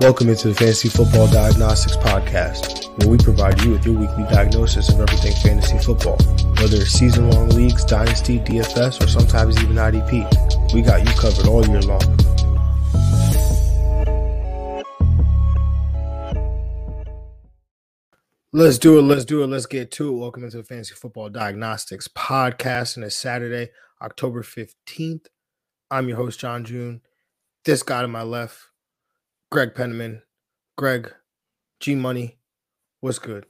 Welcome into the Fantasy Football Diagnostics Podcast, where we provide you with your weekly diagnosis of everything fantasy football. Whether it's season long leagues, dynasty, DFS, or sometimes even IDP, we got you covered all year long. Let's do it. Let's do it. Let's get to it. Welcome into the Fantasy Football Diagnostics Podcast, and it's Saturday, October 15th. I'm your host, John June. This guy to my left, Greg Penniman. Greg, G Money, what's good?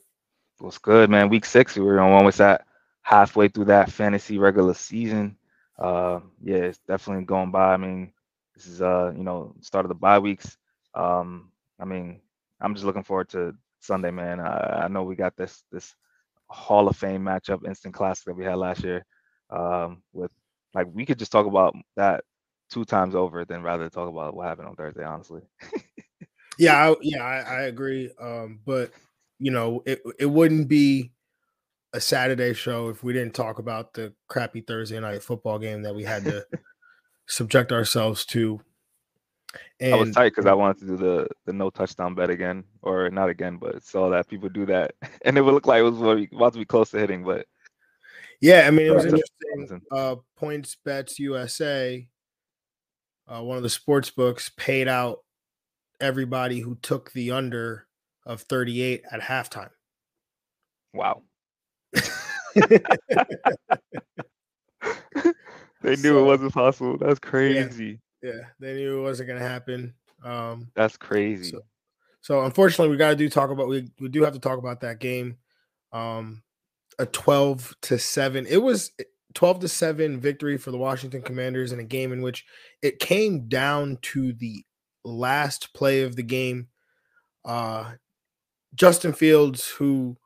What's good, man? Week six, we were almost that halfway through that fantasy regular season. Uh, yeah, it's definitely going by. I mean, this is uh, you know, start of the bye weeks. Um, I mean, I'm just looking forward to Sunday, man. I, I know we got this this Hall of Fame matchup, instant classic that we had last year. Um, with like we could just talk about that two times over than rather talk about what happened on Thursday, honestly. yeah, I, yeah, I, I agree. Um, but you know, it it wouldn't be a Saturday show if we didn't talk about the crappy Thursday night football game that we had to subject ourselves to. And, I was tight because I wanted to do the the no touchdown bet again, or not again, but saw that people do that, and it would look like it was about to be close to hitting. But yeah, I mean, it was interesting. Uh, Points Bets USA uh, one of the sports books paid out everybody who took the under of 38 at halftime. Wow. they knew so, it wasn't possible. That's crazy. Yeah, yeah, they knew it wasn't going to happen. Um, That's crazy. So, so unfortunately, we got to do talk about we we do have to talk about that game. Um, a 12 to 7. It was 12 to 7 victory for the Washington Commanders in a game in which it came down to the last play of the game. Uh, Justin Fields, who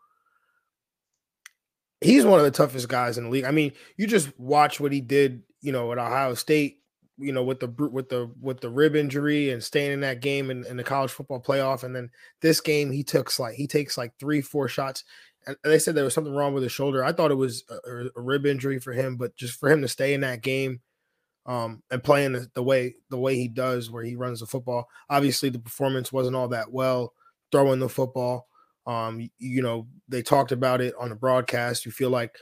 he's one of the toughest guys in the league. I mean, you just watch what he did, you know, at Ohio State, you know, with the with the with the rib injury and staying in that game in the college football playoff, and then this game he took like he takes like three, four shots and they said there was something wrong with his shoulder. I thought it was a, a rib injury for him, but just for him to stay in that game um, and playing the, way the way he does, where he runs the football. Obviously, the performance wasn't all that well throwing the football. Um, you, you know, they talked about it on the broadcast. You feel like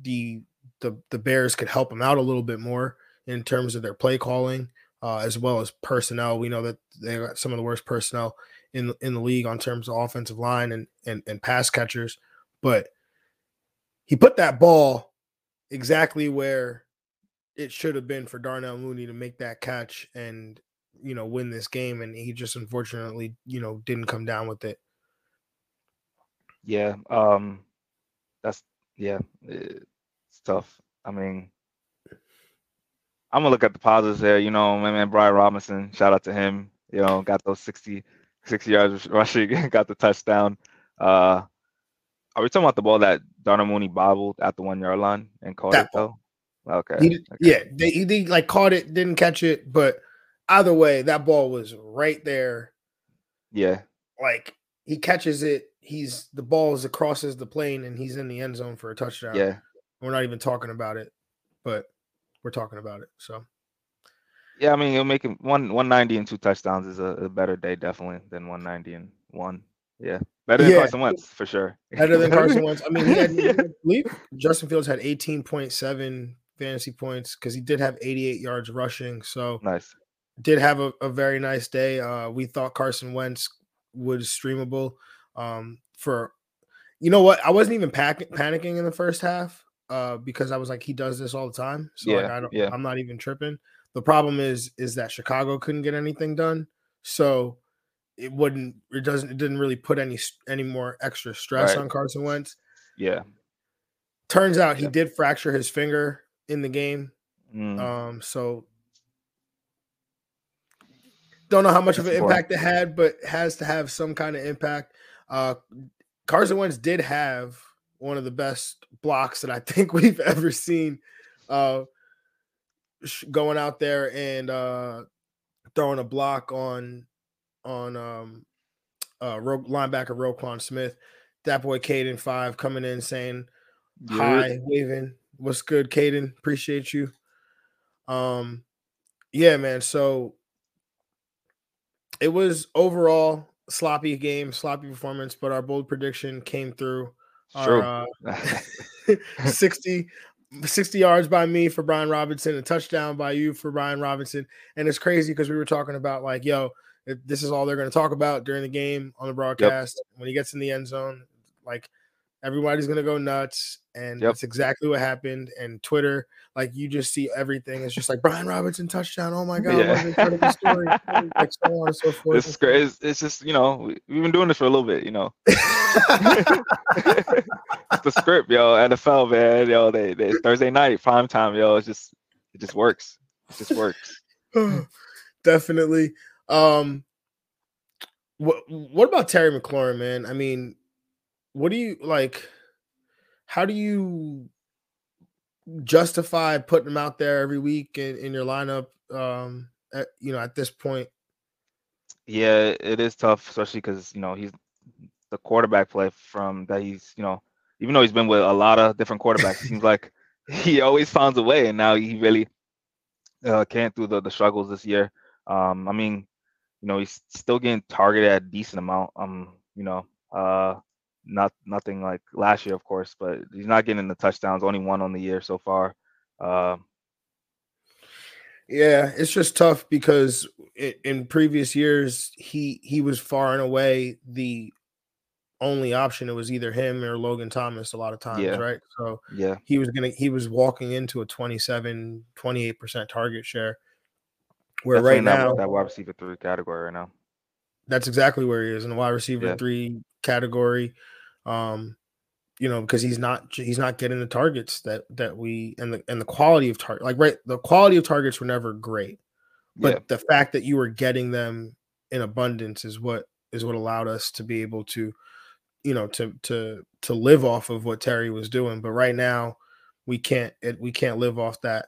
the the the Bears could help him out a little bit more in terms of their play calling, uh, as well as personnel. We know that they got some of the worst personnel in in the league on terms of offensive line and and, and pass catchers but he put that ball exactly where it should have been for Darnell Mooney to make that catch and you know win this game and he just unfortunately you know didn't come down with it. Yeah um that's yeah it's tough. I mean i'm gonna look at the positives there you know my man brian robinson shout out to him you know got those 60 60 yards rushing got the touchdown. Uh are we talking about the ball that Darnell Mooney bobbled at the one yard line and caught that it though? Okay. He, okay. Yeah, they, he like caught it, didn't catch it, but either way, that ball was right there. Yeah. Like he catches it, he's the ball is crosses the plane and he's in the end zone for a touchdown. Yeah. We're not even talking about it, but we're talking about it. So yeah, I mean, you'll make him one 190 and two touchdowns is a, a better day definitely than 190 and one. Yeah. Better than yeah. Carson Wentz for sure. Better than Carson Wentz. I mean, he had, I believe Justin Fields had 18.7 fantasy points because he did have 88 yards rushing. So nice. Did have a, a very nice day. Uh, we thought Carson Wentz was streamable. Um, for you know what, I wasn't even pack- panicking in the first half uh, because I was like, he does this all the time. So yeah, like, I don't, yeah. I'm not even tripping. The problem is, is that Chicago couldn't get anything done. So it wouldn't it doesn't it didn't really put any any more extra stress right. on Carson Wentz. Yeah. Turns out he did fracture his finger in the game. Mm. Um so don't know how much That's of an impact it had, but has to have some kind of impact. Uh Carson Wentz did have one of the best blocks that I think we've ever seen uh going out there and uh throwing a block on on um uh Ro- linebacker Roquan Smith. That boy Caden five coming in saying hi, waving. What's good, Caden? Appreciate you. Um, yeah, man. So it was overall sloppy game, sloppy performance, but our bold prediction came through. True. Our, uh, 60, 60 yards by me for Brian Robinson, a touchdown by you for Brian Robinson. And it's crazy because we were talking about like, yo, this is all they're going to talk about during the game on the broadcast. Yep. When he gets in the end zone, like everybody's going to go nuts. And yep. that's exactly what happened. And Twitter, like you just see everything. It's just like Brian Robinson touchdown. Oh my god, yeah. incredible story. like so on and so forth. It's, great. It's, it's, just you know we, have been doing this for a little bit. You know, it's the script, yo. NFL man, yo. They, they Thursday night prime time, yo. It's just it just works. It just works. Definitely. Um, what what about Terry McLaurin, man? I mean, what do you like? How do you justify putting him out there every week in, in your lineup um at, you know at this point yeah it is tough especially because you know he's the quarterback play from that he's you know even though he's been with a lot of different quarterbacks seems like he always finds a way and now he really uh, can't do the, the struggles this year um i mean you know he's still getting targeted at a decent amount um you know uh not nothing like last year, of course, but he's not getting the touchdowns. Only one on the year so far. Uh, yeah, it's just tough because in previous years he he was far and away the only option. It was either him or Logan Thomas a lot of times, yeah. right? So yeah, he was gonna he was walking into a 27, 28 percent target share. Where Definitely right now that wide receiver three category right now. That's exactly where he is in the wide receiver yeah. three category. Um, you know, because he's not he's not getting the targets that that we and the and the quality of target like right the quality of targets were never great, but yeah. the fact that you were getting them in abundance is what is what allowed us to be able to, you know, to to to live off of what Terry was doing. But right now, we can't it, we can't live off that.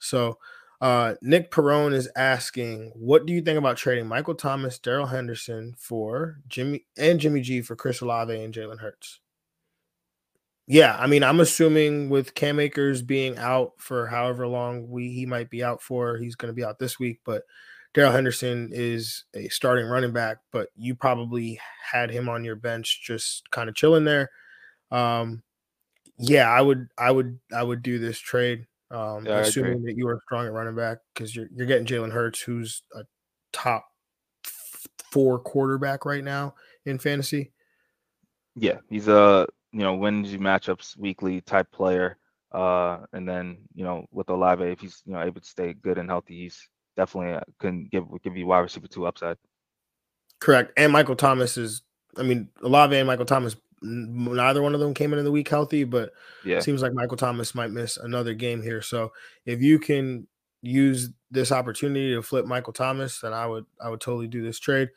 So uh, Nick Perone is asking, what do you think about trading Michael Thomas, Darrell Henderson for Jimmy and Jimmy G for Chris Olave and Jalen Hurts? Yeah, I mean, I'm assuming with Cam Akers being out for however long we he might be out for, he's going to be out this week. But Darrell Henderson is a starting running back, but you probably had him on your bench just kind of chilling there. Um, yeah, I would, I would, I would do this trade. Um, yeah, assuming that you are strong at running back because you're you're getting Jalen Hurts, who's a top four quarterback right now in fantasy. Yeah, he's a you know wins you matchups weekly type player. Uh, and then you know with Olave, if he's you know able to stay good and healthy, he's definitely uh, can give give you wide receiver two upside. Correct, and Michael Thomas is. I mean, Olave and Michael Thomas neither one of them came into the week healthy, but yeah. it seems like Michael Thomas might miss another game here. So if you can use this opportunity to flip Michael Thomas, then I would I would totally do this trade.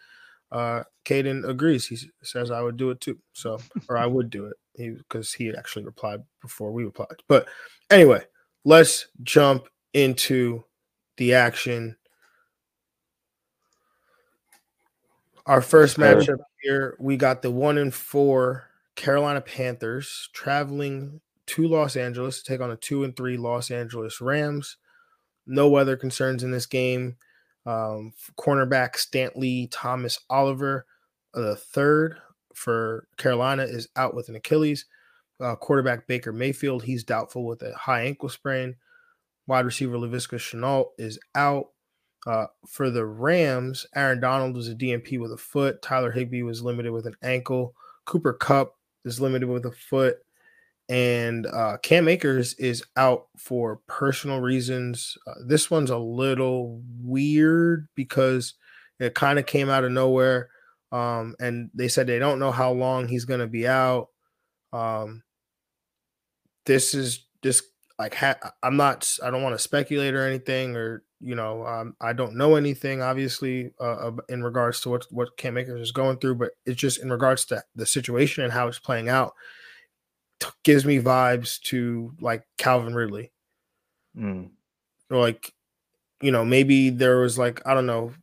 Uh Caden agrees. He says I would do it too. So or I would do it. He because he actually replied before we replied. But anyway, let's jump into the action. Our first matchup here, we got the one and four Carolina Panthers traveling to Los Angeles to take on the two and three Los Angeles Rams. No weather concerns in this game. Um, cornerback Stanley Thomas Oliver, uh, the third for Carolina, is out with an Achilles. Uh, quarterback Baker Mayfield, he's doubtful with a high ankle sprain. Wide receiver Laviska Shenault is out. Uh, for the Rams, Aaron Donald was a DNP with a foot. Tyler Higbee was limited with an ankle. Cooper Kupp is limited with a foot, and uh, Cam Akers is out for personal reasons. Uh, this one's a little weird because it kind of came out of nowhere, um, and they said they don't know how long he's going to be out. Um, this is just like ha- I'm not. I don't want to speculate or anything, or you know, um, I don't know anything obviously uh, in regards to what what Cam Akers is going through, but it's just in regards to the situation and how it's playing out. T- gives me vibes to like Calvin Ridley, mm. or like, you know, maybe there was like I don't know.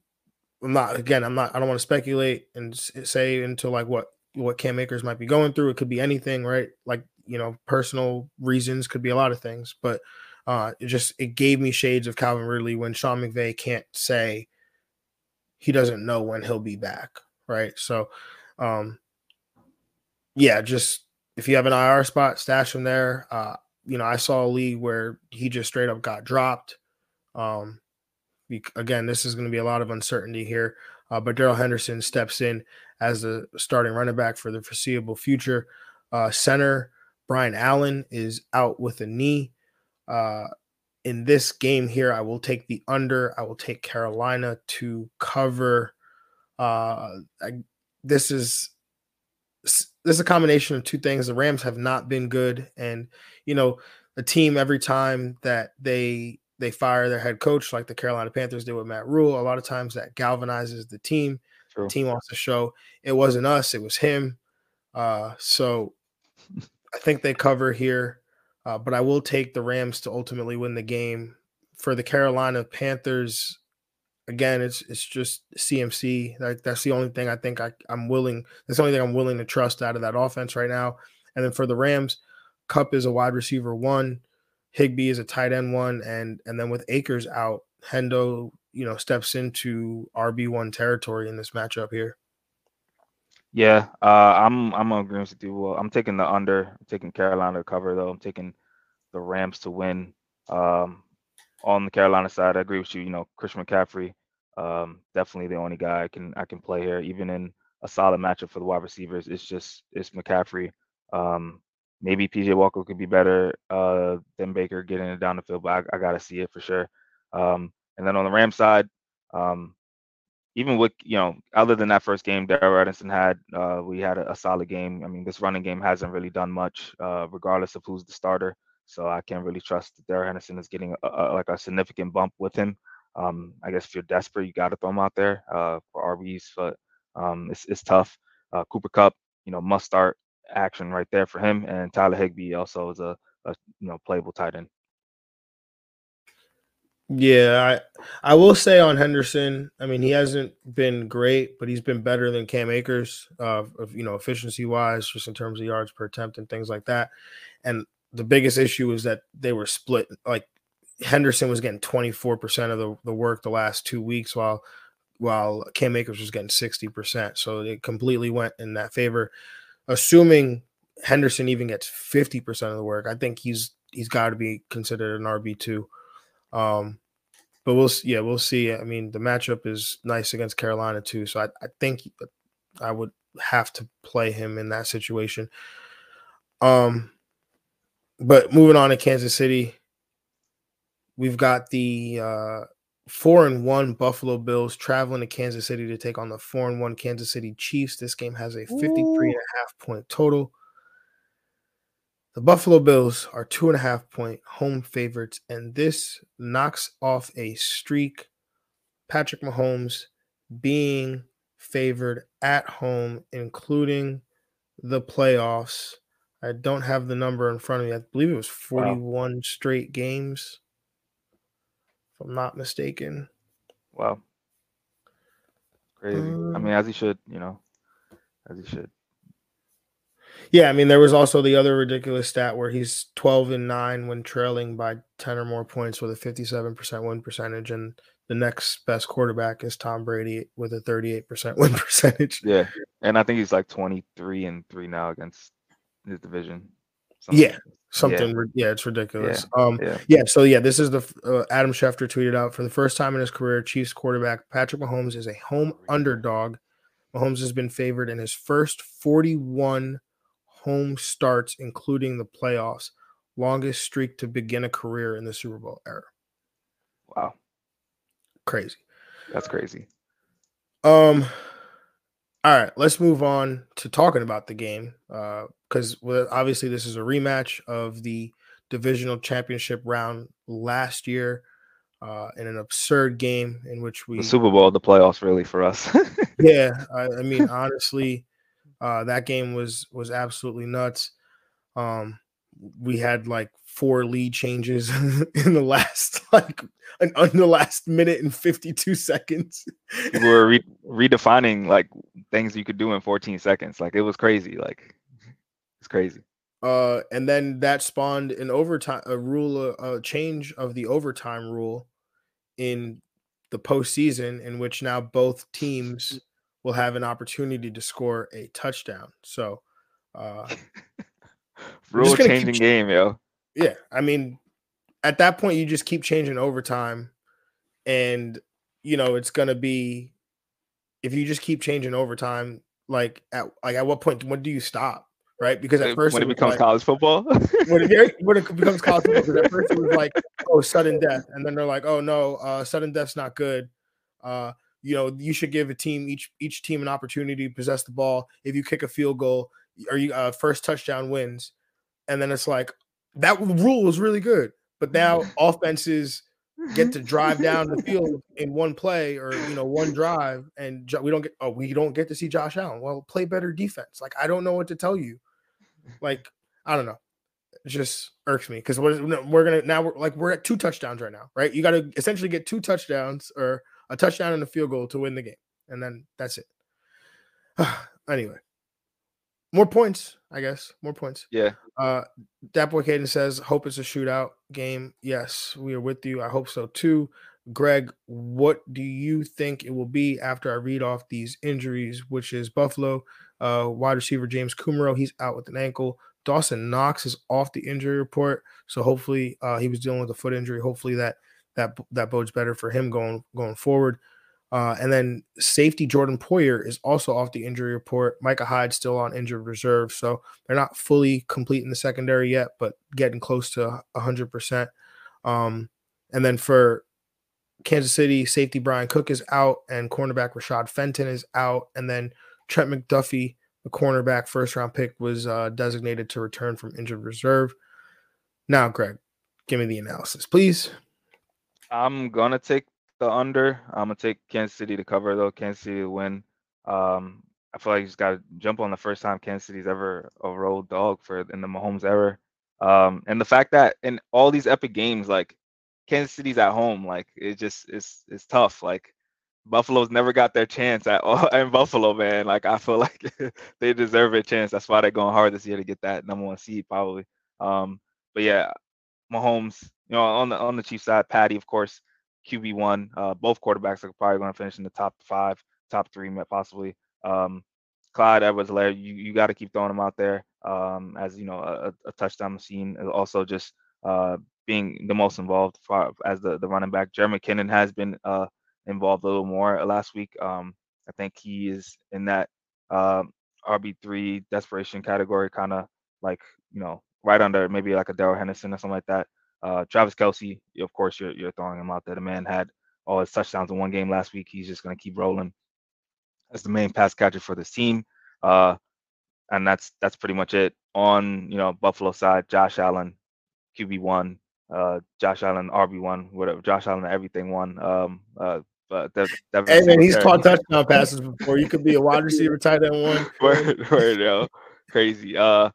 I'm not again. I'm not. I don't want to speculate and say into like what what Cam Akers might be going through. It could be anything, right? Like you know, personal reasons could be a lot of things, but uh, it just it gave me shades of Calvin Ridley when Sean McVay can't say he doesn't know when he'll be back, right? So, um, yeah, just if you have an IR spot, stash him there. Uh, you know, I saw a league where he just straight up got dropped. Um, again, this is going to be a lot of uncertainty here, uh, but Darrell Henderson steps in as the starting running back for the foreseeable future. Uh, center Brian Allen is out with a knee. Uh, in this game here, I will take the under. I will take Carolina to cover. Uh, I, this is this is a combination of two things. The Rams have not been good, and you know the team every time that they they fire their head coach, like the Carolina Panthers did with Matt Rhule, a lot of times that galvanizes the team. True. The team wants to show it wasn't us, it was him. Uh, so I think they cover here, uh, but I will take the Rams to ultimately win the game. For the Carolina Panthers, again, it's it's just CMC. That's the only thing I think I, I'm willing. That's the only thing I'm willing to trust out of that offense right now. And then for the Rams, Kupp is a wide receiver one, Higbee is a tight end one, and and then with Akers out, Hendo, you know, steps into RB one territory in this matchup here. Yeah, uh, I'm I'm agreeing with you. Well, I'm taking the under. I'm taking Carolina to cover though. I'm taking the Rams to win. Um, on the Carolina side, I agree with you. You know, Christian McCaffrey, um, definitely the only guy I can I can play here, even in a solid matchup for the wide receivers. It's just it's McCaffrey. Um, maybe PJ Walker could be better uh, than Baker getting it down the field, but I, I got to see it for sure. Um, and then on the Ram side, um, even with you know, other than that first game, Darrell Henderson had, uh, we had a, a, solid game. I mean, this running game hasn't really done much, uh, regardless of who's the starter. So I can't really trust that Darrell Henderson is getting a, a, like a significant bump with him. Um, I guess if you're desperate, you got to throw him out there uh, for RBs, but um, it's it's tough. Uh, Cooper Kupp, you know, must start action right there for him, and Tyler Higbee also is a, a you know playable tight end. Yeah, I I will say on Henderson, I mean he hasn't been great, but he's been better than Cam Akers, uh, of you know efficiency wise, just in terms of yards per attempt and things like that. And the biggest issue is that they were split. Like Henderson was getting twenty four percent of the, the work the last two weeks, while while Cam Akers was getting sixty percent. So it completely went in that favor. Assuming Henderson even gets fifty percent of the work, I think he's he's got to be considered an RB two. Um, but we'll yeah we'll see. I mean the matchup is nice against Carolina too, so I, I think I would have to play him in that situation. Um, but moving on to Kansas City, we've got the uh, four and one Buffalo Bills traveling to Kansas City to take on the four and one Kansas City Chiefs. This game has a 53 Ooh. and a half point total. The Buffalo Bills are two and a half point home favorites, and this knocks off a streak. Patrick Mahomes being favored at home, including the playoffs. I don't have the number in front of me. I believe it was 41 wow. straight games, if I'm not mistaken. Wow. Crazy. Um, I mean, as he should, you know, as he should. Yeah, I mean there was also the other ridiculous stat where he's 12 and 9 when trailing by 10 or more points with a 57% win percentage and the next best quarterback is Tom Brady with a 38% win percentage. Yeah. And I think he's like 23 and 3 now against his division. Something. Yeah. Something yeah. yeah. it's ridiculous. Yeah. Um yeah. yeah, so yeah, this is the uh, Adam Schefter tweeted out for the first time in his career, Chiefs quarterback Patrick Mahomes is a home underdog. Mahomes has been favored in his first 41 home starts, including the playoffs, longest streak to begin a career in the Super Bowl era. Wow. Crazy. That's crazy. Um, all right, let's move on to talking about the game. Uh, because obviously this is a rematch of the divisional championship round last year. Uh, in an absurd game in which we the Super Bowl, the playoffs, really for us. yeah, I, I mean, honestly, uh, that game was was absolutely nuts. Um, we had like four lead changes in the last like an, in the last minute and 52 seconds. we were re- redefining like things you could do in 14 seconds. Like it was crazy. Like it's crazy. Uh, and then that spawned an overtime a rule a change of the overtime rule in the postseason, in which now both teams will have an opportunity to score a touchdown. So, uh, rule changing keep, game, yo. Yeah, I mean, at that point, you just keep changing overtime, and you know it's gonna be if you just keep changing overtime. Like at like at what point when do you stop? Right, because at first when it, it becomes like, college football, when, it, when it becomes college football, because at first it was like, oh, sudden death, and then they're like, oh no, uh, sudden death's not good. Uh, you know, you should give a team each each team an opportunity to possess the ball. If you kick a field goal, or you uh, first touchdown wins, and then it's like that rule was really good, but now offenses get to drive down the field in one play or you know one drive, and we don't get oh we don't get to see Josh Allen. Well, play better defense. Like I don't know what to tell you. Like I don't know. It just irks me because we're, we're gonna now we're like we're at two touchdowns right now, right? You got to essentially get two touchdowns or a touchdown and a field goal to win the game, and then that's it. anyway, more points, I guess. More points. Yeah. Uh that boy Caden says, hope it's a shootout game. Yes, we are with you. I hope so too. Greg, what do you think it will be after I read off these injuries, which is Buffalo, uh, wide receiver James Kumerow, he's out with an ankle. Dawson Knox is off the injury report. So hopefully uh, he was dealing with a foot injury. Hopefully that that that bodes better for him going going forward. Uh, and then safety Jordan Poyer is also off the injury report. Micah Hyde still on injured reserve, so they're not fully complete in the secondary yet, but getting close to hundred percent. Um, and then for Kansas City, safety Bryan Cook is out, and cornerback Rashad Fenton is out, and then Trent McDuffie, the cornerback first round pick, was uh, designated to return from injured reserve. Now, Greg, give me the analysis, please. I'm gonna take the under. I'm gonna take Kansas City to cover though. Kansas City to win. Um, I feel like you just got to jump on the first time Kansas City's ever a road dog for in the Mahomes era. Um, and the fact that in all these epic games, like Kansas City's at home, like it just it's it's tough. Like Buffalo's never got their chance at all in Buffalo, man. Like I feel like they deserve a chance. That's why they're going hard this year to get that number one seed, probably. Um, but yeah, Mahomes, you know, on the on the Chiefs side, Patty, of course, QB one. Uh, both quarterbacks are probably going to finish in the top five, top three, possibly. Um, Clyde Edwards-Helaire, you, you got to keep throwing him out there um, as you know a, a touchdown machine. Also, just uh, being the most involved for, as the, the running back. Jerick McKinnon has been uh, involved a little more last week. Um, I think he is in that uh, um, RB three desperation category, kind of like you know right under maybe like a Darrell Henderson or something like that. Uh, Travis Kelce, of course, you're you're throwing him out there. The man had all his touchdowns in one game last week. He's just going to keep rolling as the main pass catcher for this team. Uh, and that's that's pretty much it. On you know Buffalo side, Josh Allen, QB one, uh, Josh Allen RB one, whatever. Josh Allen everything one. Um, uh, but that, that hey man, he's caught touchdown passes before. You could be a wide receiver tight end one. word, word, yo, crazy. Uh,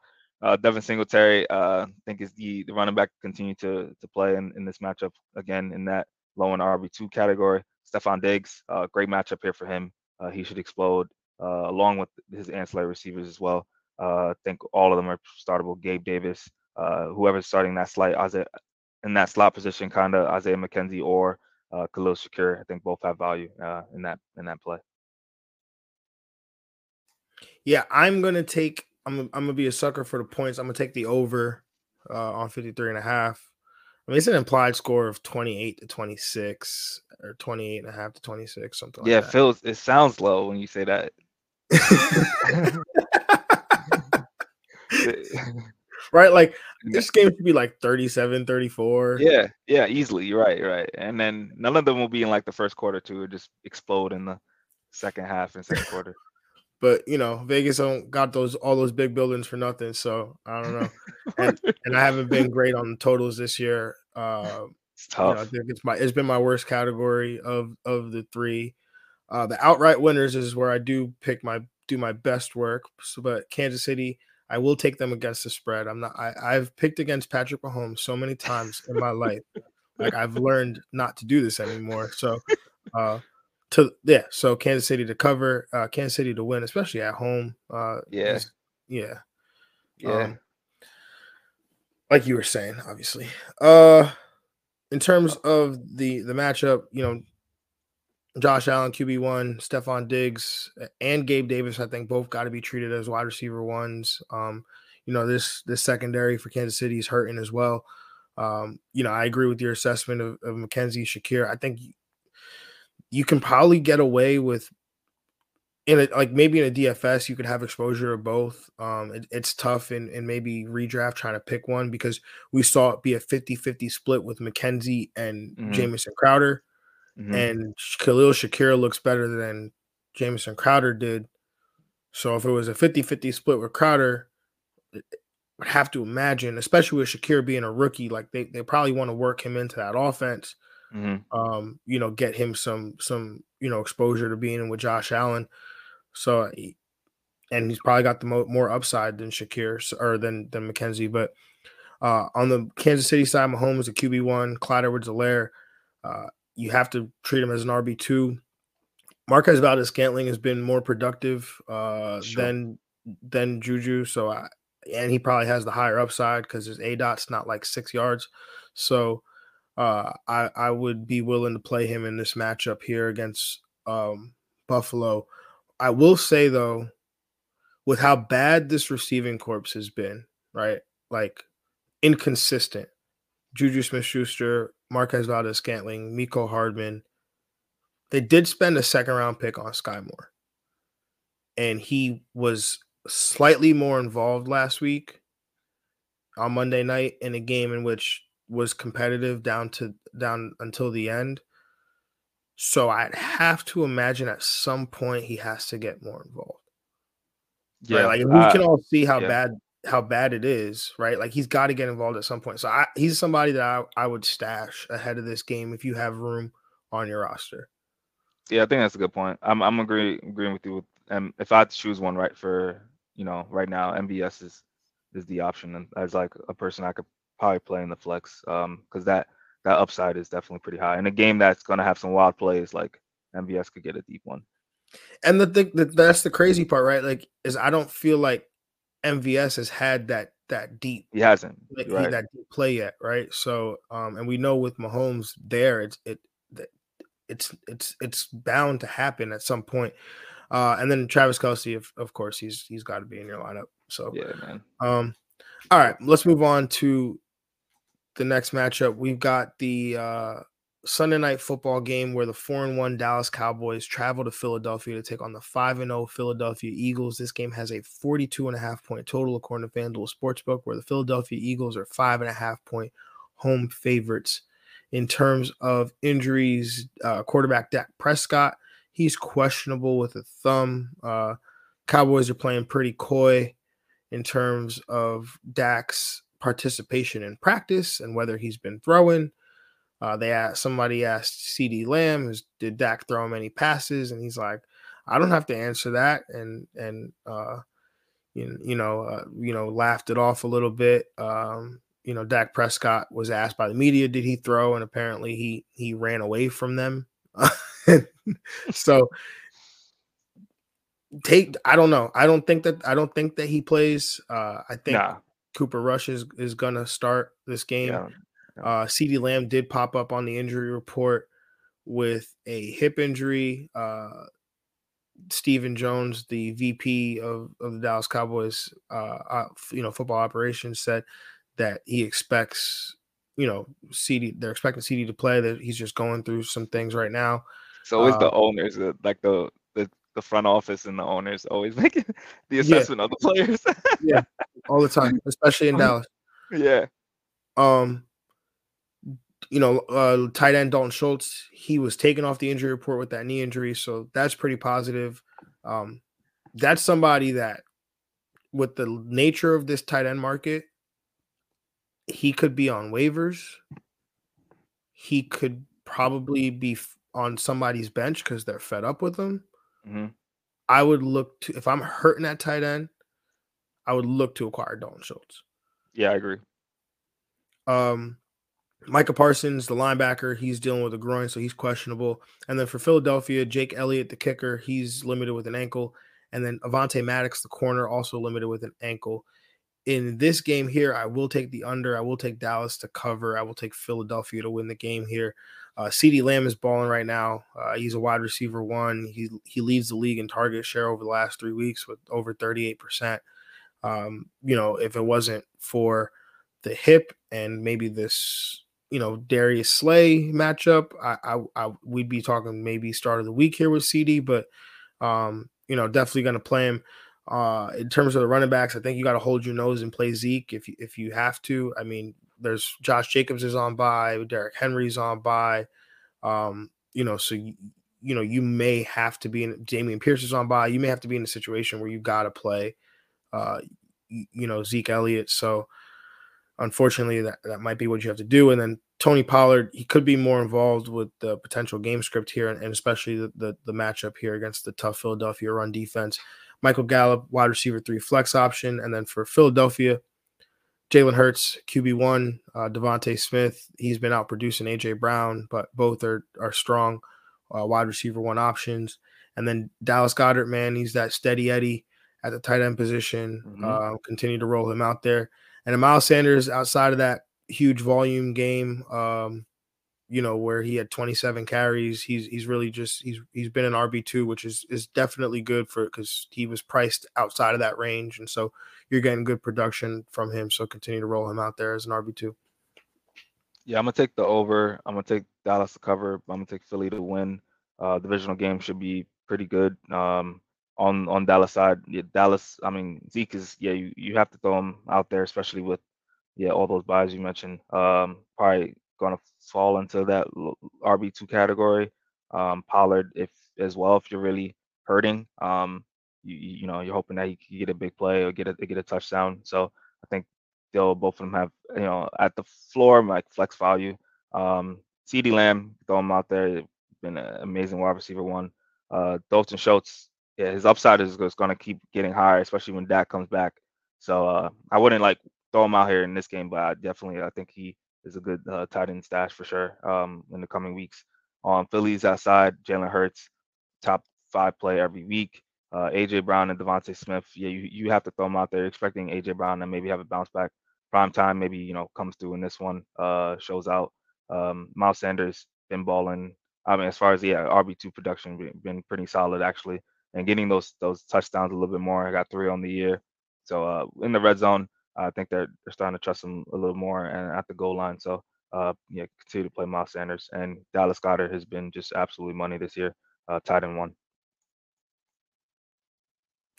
uh, Devin Singletary, uh, I think is the, the running back continue to to play in, in this matchup again in that low and RB two category. Stefon Diggs, uh, great matchup here for him. Uh, he should explode uh, along with his ancillary receivers as well. Uh, I think all of them are startable. Gabe Davis, uh, whoever's starting that slot, Isaiah, in that slot position, kind of Isaiah McKenzie or uh, Khalil Shakir. I think both have value in that in that play. Yeah, I'm gonna take I'm I'm gonna be a sucker for the points. I'm gonna take the over uh, on 53 and a half. I mean, it's an implied score of 28 to 26 or 28 and a half to 26, something yeah, like that. feels it sounds low when you say that. right? Like this game should be like 37, 34. Yeah, yeah, easily. You're right, you're right. And then none of them will be in like the first quarter too. It just explode in the second half and second quarter. But you know, Vegas don't got those all those big buildings for nothing. So I don't know. and, and I haven't been great on the totals this year. Uh, it's tough. You know, I think it's my it's been my worst category of of the three. Uh, the outright winners is where I do pick my do my best work. So, but Kansas City, I will take them against the spread. I'm not. I, I've picked against Patrick Mahomes so many times in my life. Like I've learned not to do this anymore. So, uh, to yeah, so Kansas City to cover, uh, Kansas City to win, especially at home. Uh, yeah, yeah, yeah. Um, like you were saying, obviously. Uh, in terms of the the matchup, you know, Josh Allen, QB1, Stefon Diggs, and Gabe Davis, I think both got to be treated as wide receiver ones. Um, you know, this this secondary for Kansas City is hurting as well. Um, you know, I agree with your assessment of, of McKenzie Shakir. I think you can probably get away with in a, like maybe in a DFS you could have exposure of both. Um, it, it's tough in, in maybe redraft trying to pick one because we saw it be a 50-50 split with McKenzie and mm-hmm. Jamison Crowder. Mm-hmm. And Khalil Shakir looks better than Jamison Crowder did. So if it was a 50-50 split with Crowder, I would have to imagine, especially with Shakir being a rookie, like they, they probably want to work him into that offense. Mm-hmm. Um, you know, get him some some you know exposure to being in with Josh Allen. So, and he's probably got the mo- more upside than Shakir or than than McKenzie. But uh, on the Kansas City side, Mahomes a QB one, Clyde Edwards-Helaire. Uh, you have to treat him as an RB two. Marquez Valdes-Scantling has been more productive uh, sure. than than Juju, so I, and he probably has the higher upside because his aDOT's not like six yards. So uh, I I would be willing to play him in this matchup here against um, Buffalo. I will say though, with how bad this receiving corpse has been, right? Like inconsistent. Juju Smith Schuster, Marquez Valdes-Scantling, Mecole Hardman. They did spend a second round pick on Skyy Moore. And he was slightly more involved last week on Monday night in a game in which was competitive down to down until the end. So I'd have to imagine at some point he has to get more involved. Yeah, right? like we uh, can all see how yeah. bad how bad it is, right? Like he's got to get involved at some point. So I, he's somebody that I, I would stash ahead of this game if you have room on your roster. Yeah, I think that's a good point. I'm I'm agree agreeing with you. With um, if I had to choose one right for you know right now, MVS is is the option, and as like a person I could probably play in the flex, um, because that that upside is definitely pretty high. In a game that's going to have some wild plays, like MVS could get a deep one. And the thing that that's the crazy part, right? Like, is I don't feel like MVS has had that that deep. He hasn't like, right. that deep play yet, right? So, um, and we know with Mahomes there, it's it it's it's it's bound to happen at some point. Uh, and then Travis Kelce, of, of course, he's he's got to be in your lineup. So yeah, man. Um, all right, let's move on to the next matchup, we've got the uh, Sunday night football game where the 4 and 1 Dallas Cowboys travel to Philadelphia to take on the 5 and 0 Philadelphia Eagles. This game has a 42 and a half point total according to FanDuel Sportsbook, where the Philadelphia Eagles are five and a half point home favorites. In terms of injuries, uh, quarterback Dak Prescott, he's questionable with a thumb. Uh, Cowboys are playing pretty coy in terms of Dak's participation in practice and whether he's been throwing. Uh, they asked somebody asked CeeDee Lamb, did Dak throw him any passes? And he's like, I don't have to answer that. And and uh, you, you know uh, you know laughed it off a little bit. Um, you know, Dak Prescott was asked by the media, did he throw? And apparently he he ran away from them. so take I don't know. I don't think that I don't think that he plays. Uh, I think nah. Cooper Rush is, is gonna start this game. Yeah. Yeah. Uh, CeeDee Lamb did pop up on the injury report with a hip injury. Uh, Stephen Jones, the VP of, of the Dallas Cowboys, uh, uh, you know, football operations, said that he expects, you know, CeeDee. They're expecting CeeDee to play. That he's just going through some things right now. So the uh, owners, like the the front office and the owners always making the assessment yeah. of the players. yeah, all the time, especially in Dallas. Yeah. Um, you know, uh, tight end Dalton Schultz, he was taken off the injury report with that knee injury, so that's pretty positive. Um, that's somebody that, with the nature of this tight end market, he could be on waivers. He could probably be on somebody's bench because they're fed up with him. Mm-hmm. I would look to if I'm hurting that tight end, I would look to acquire Dalton Schultz. Yeah, I agree. Um, Micah Parsons, the linebacker, he's dealing with a groin, so he's questionable. And then for Philadelphia, Jake Elliott, the kicker, he's limited with an ankle. And then Avonte Maddox, the corner, also limited with an ankle. In this game here, I will take the under. I will take Dallas to cover. I will take Philadelphia to win the game here. Uh, CeeDee Lamb is balling right now. Uh, he's a wide receiver one. He he leads the league in target share over the last three weeks with over 38%. Um, you know, if it wasn't for the hip and maybe this, you know, Darius Slay matchup, I, I, I we'd be talking maybe start of the week here with CeeDee, but um, you know, definitely going to play him. Uh, in terms of the running backs, I think you got to hold your nose and play Zeke if you, if you have to. I mean, there's Josh Jacobs is on by, Derrick Henry's on by. Um, you know, so you, you know, you may have to be in Dameon Pierce is on by. You may have to be in a situation where you got to play, uh, you, you, know, Zeke Elliott. So unfortunately, that, that might be what you have to do. And then Tony Pollard, he could be more involved with the potential game script here, and, and especially the, the, the matchup here against the tough Philadelphia run defense. Michael Gallup, wide receiver three flex option, and then for Philadelphia, Jalen Hurts, QB one, uh, DeVonta Smith. He's been out producing AJ Brown, but both are are strong uh, wide receiver one options. And then Dallas Goedert, man, he's that steady Eddie at the tight end position. Mm-hmm. Uh, continue to roll him out there. And Miles Sanders, outside of that huge volume game, um, you know, where he had 27 carries. He's he's really just he's he's been an RB two, which is is definitely good for because he was priced outside of that range, and so you're getting good production from him. So continue to roll him out there as an RB two. Yeah, I'm gonna take the over. I'm gonna take Dallas to cover. I'm gonna take Philly to win. Uh, divisional game should be pretty good. Um, on on Dallas side, yeah, Dallas. I mean Zeke is yeah. You, you have to throw him out there, especially with yeah all those buys you mentioned. Um, probably going to fall into that RB two category. Um, Pollard, if as well, if you're really hurting, um, you you know you're hoping that he can get a big play or get a get a touchdown. So I think they'll both of them have you know at the floor like flex value. Um, CeeDee Lamb, throw him out there, been an amazing wide receiver one. Uh, Dalton Schultz, yeah, his upside is, is going to keep getting higher, especially when Dak comes back. So uh, I wouldn't like throw him out here in this game, but I definitely I think he is a good uh, tight end stash for sure um, in the coming weeks. On Phillies outside, Jalen Hurts, top five play every week. Uh, AJ Brown and DeVonta Smith, yeah, you, you have to throw them out there. expecting AJ Brown to maybe have a bounce back. Prime time, maybe you know comes through in this one, uh, shows out. Um, Miles Sanders been balling. I mean, as far as yeah, RB two production been, been pretty solid actually, and getting those those touchdowns a little bit more. I got three on the year, so uh, in the red zone, I think they're they're starting to trust him a little more and at the goal line. So uh, yeah, continue to play Miles Sanders and Dallas Goedert has been just absolutely money this year. Uh, tight end one.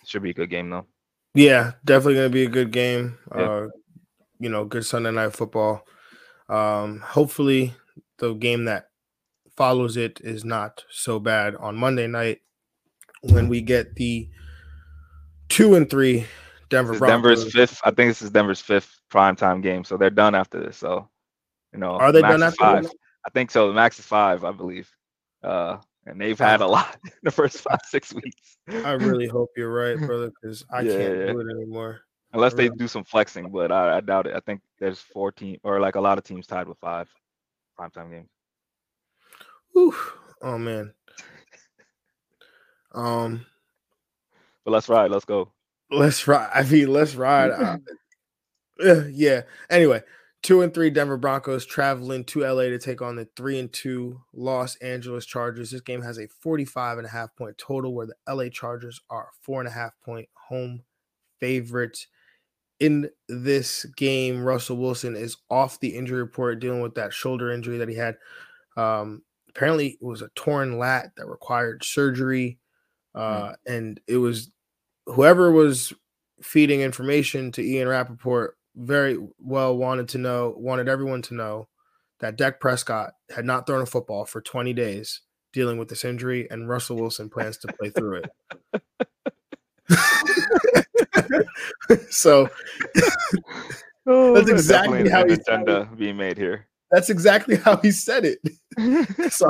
Should be a good game though. Yeah, definitely gonna be a good game. Yeah. Uh, you know, good Sunday night football. Um, hopefully, the game that follows it is not so bad on Monday night when we get the two and three Denver Denver's fifth. I think this is Denver's fifth primetime game, so they're done after this. So, you know, are they done after five? This? I think so. The max is five, I believe. Uh, and they've had a lot in the first five six weeks. I really hope you're right, brother, because I yeah, can't yeah. do it anymore. Unless they do some flexing, but I, I doubt it. I think there's 14 or like a lot of teams tied with five primetime games. Whew. Oh man. Um. But let's ride. Let's go. Let's ride. I mean, let's ride. uh, yeah. Anyway, two and three Denver Broncos traveling to LA to take on the three and two Los Angeles Chargers. This game has a 45 and a half point total where the LA Chargers are four and a half point home favorites. In this game, Russell Wilson is off the injury report, dealing with that shoulder injury that he had. Um, apparently, it was a torn lat that required surgery. Hmm. Uh. And it was whoever was feeding information to Ian Rapoport very well wanted to know, wanted everyone to know that Dak Prescott had not thrown a football for 20 days dealing with this injury, and Russell Wilson plans to play through it. so oh, that's exactly how he agenda being made here. That's exactly how he said it. so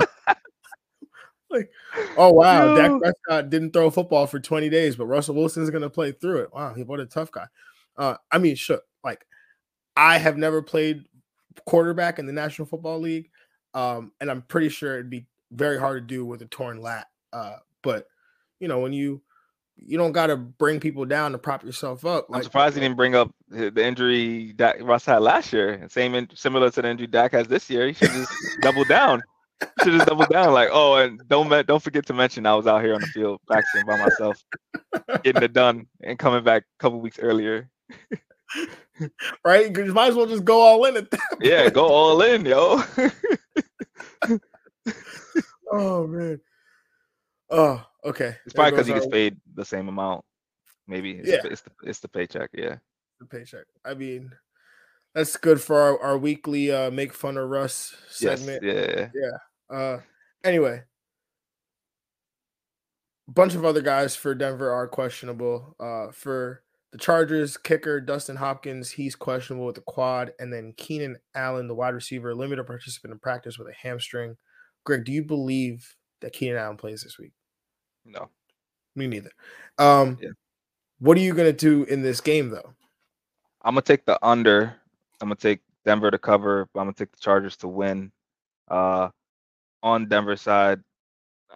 like, oh wow, Dak Prescott didn't throw football for 20 days, but Russell Wilson is gonna play through it. Wow, he what a tough guy. Uh, I mean, sure, like I have never played quarterback in the National Football League, um, and I'm pretty sure it'd be very hard to do with a torn lat. Uh, but you know, when you you don't got to bring people down to prop yourself up. Like, I'm surprised he didn't bring up the injury that Russ had last year. Same, in, similar to the injury Dak has this year. He should just double down. Should just double down. Like, oh, and don't don't forget to mention I was out here on the field practicing by myself, getting it done, and coming back a couple weeks earlier. right? You might as well just go all in at that. Yeah, go all in, yo. oh man. Oh, okay. It's probably because he gets paid the same amount. Maybe it's, yeah. the, it's the it's the paycheck. Yeah, the paycheck. I mean, that's good for our, our weekly uh make fun of Russ segment. Yes, yeah, yeah. Uh, anyway, a bunch of other guys for Denver are questionable. Uh, for the Chargers kicker Dustin Hopkins, he's questionable with the quad, and then Keenan Allen, the wide receiver, limited participant in practice with a hamstring. Greg, do you believe that Keenan Allen plays this week? No, me neither. Um, yeah. What are you gonna do in this game though? I'm gonna take the under. I'm gonna take Denver to cover, but I'm gonna take the Chargers to win. Uh, on Denver side,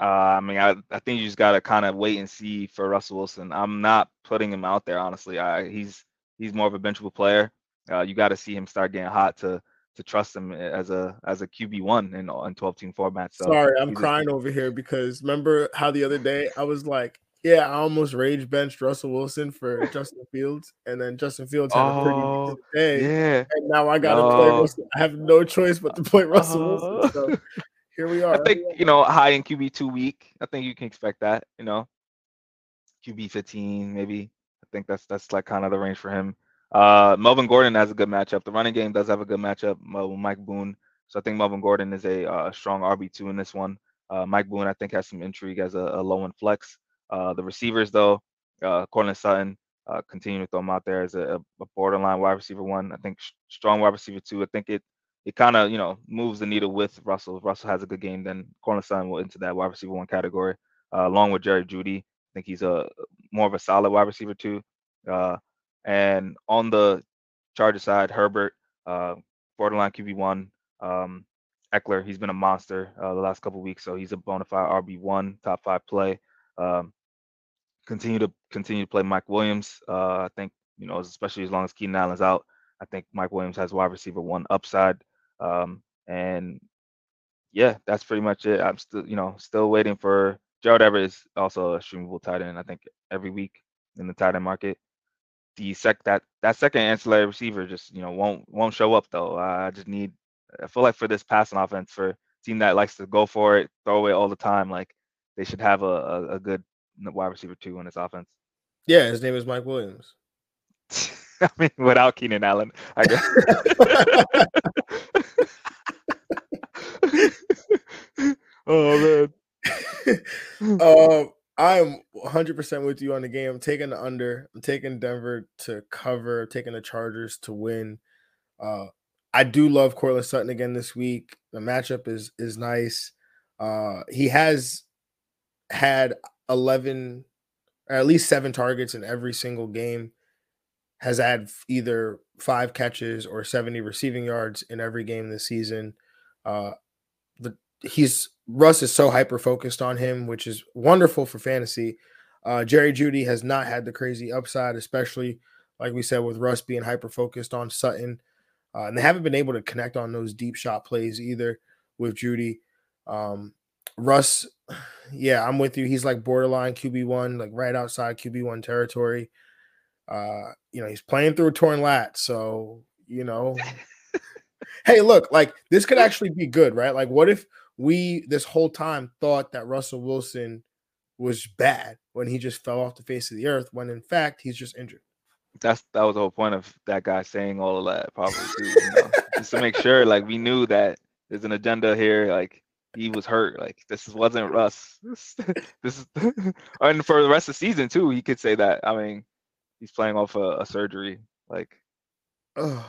uh, I mean, I, I think you just gotta kind of wait and see for Russell Wilson. I'm not putting him out there honestly. I he's he's more of a benchable player. Uh, you got to see him start getting hot to to trust him as a as a QB one in in 12 team format. So sorry, I'm crying just, over here because remember how the other day I was like, yeah, I almost rage benched Russell Wilson for Justin Fields, and then Justin Fields had oh, a pretty decent oh, day. Yeah, and now I got to no. play Russell. I have no choice but to play Russell Wilson. So here we are. I think you know high in QB two week. I think you can expect that. You know, QB 15 maybe. I think that's that's like kind of the range for him. Uh, Melvin Gordon has a good matchup. The running game does have a good matchup with Mike Boone. So I think Melvin Gordon is a uh, strong RB two in this one. Uh, Mike Boone I think has some intrigue as a, a low end flex. Uh, the receivers, though, uh, Courtland Sutton, uh, continue to throw him out there as a, a borderline wide receiver one. I think strong wide receiver two. I think it it kind of you know moves the needle with Russell. If Russell has a good game, then Sutton will into that wide receiver one category, uh, along with Jerry Jeudy. I think he's a more of a solid wide receiver too. Uh, and on the Charger side, Herbert, uh, borderline QB one. Um, Ekeler, he's been a monster uh, the last couple weeks, so he's a bona fide RB one, top five play. Um, continue to continue to play Mike Williams. Uh, I think you know, especially as long as Keenan Allen's out, I think Mike Williams has wide receiver one upside. Um, and yeah, that's pretty much it. I'm still, you know, still waiting for Gerald Everett is also a streamable tight end. I think every week in the tight end market. The sec that that second ancillary receiver just you know won't won't show up though. I just need. I feel like for this passing offense, for team that likes to go for it, throw it all the time, like they should have a, a, a good wide receiver two in this offense. Yeah, his name is Mike Williams. I mean, without Keenan Allen, I guess. oh man. um, I'm 100% with you on the game. I'm taking the under. I'm taking Denver to cover. I'm taking the Chargers to win. Uh, I do love Courtland Sutton again this week. The matchup is is nice. Uh, he has had 11 or at least seven targets in every single game has had either five catches or 70 receiving yards in every game this season uh the he's russ is so hyper focused on him which is wonderful for fantasy uh jerry Jeudy has not had the crazy upside especially like we said with russ being hyper focused on sutton uh, and they haven't been able to connect on those deep shot plays either with Jeudy. um Russ, yeah, I'm with you. He's like borderline QB1, like right outside QB1 territory. Uh, you know, he's playing through a torn lat. So, you know, hey, look, like this could actually be good, right? Like, what if we this whole time thought that Russell Wilson was bad when he just fell off the face of the earth, when in fact he's just injured? That's that was the whole point of that guy saying all of that, probably too, you know, just to make sure like we knew that there's an agenda here, like he was hurt. Like this wasn't Russ. this is and for the rest of the season too, he could say that. I mean, he's playing off a, a surgery. Like, oh,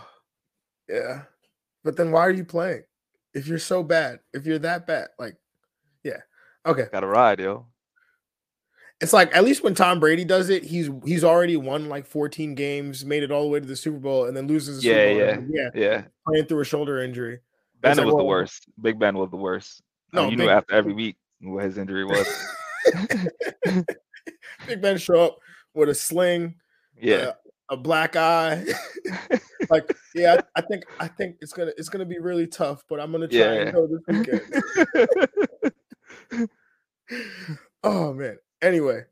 yeah. But then why are you playing? If you're so bad, if you're that bad, like, yeah, okay. Got to ride, yo. It's like at least when Tom Brady does it, he's he's already won like 14 games, made it all the way to the Super Bowl, and then loses. The yeah, yeah, yeah, yeah. Playing through a shoulder injury. Ben like, was well, the worst. Big Ben was the worst. No, you knew after every week what his injury was. Big Ben show up with a sling, yeah, a black eye, like, yeah, I, I, think I think it's gonna it's gonna be really tough, but I'm gonna try yeah. and go this weekend. oh man. Anyway,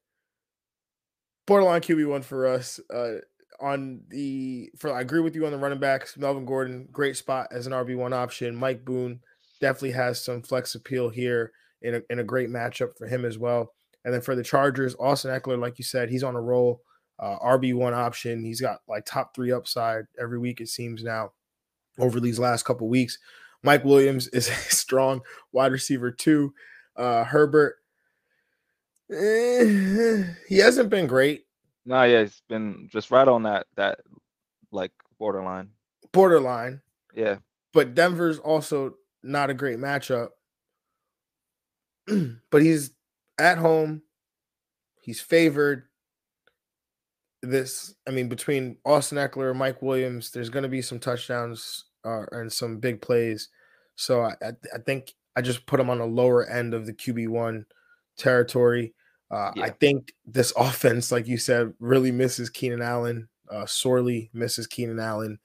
borderline QB one for us. Uh, on the for I agree with you on the running backs. Melvin Gordon, great spot as an RB one option. Mike Boone definitely has some flex appeal here in a, in a great matchup for him as well. And then for the Chargers, Austin Ekeler, like you said, he's on a roll. Uh, RB one option. He's got like top three upside every week it seems now over these last couple weeks. Mike Williams is a strong wide receiver too. Uh, Herbert, eh, he hasn't been great. No, yeah, he's been just right on that that like borderline. Borderline. Yeah. But Denver's also not a great matchup. but he's at home. He's favored. This, I mean, between Austin Ekeler, and Mike Williams, there's going to be some touchdowns uh, and some big plays. So I, I think I just put him on the lower end of the QB one territory. Uh, yeah. I think this offense, like you said, really misses Keenan Allen, uh, sorely misses Keenan Allen.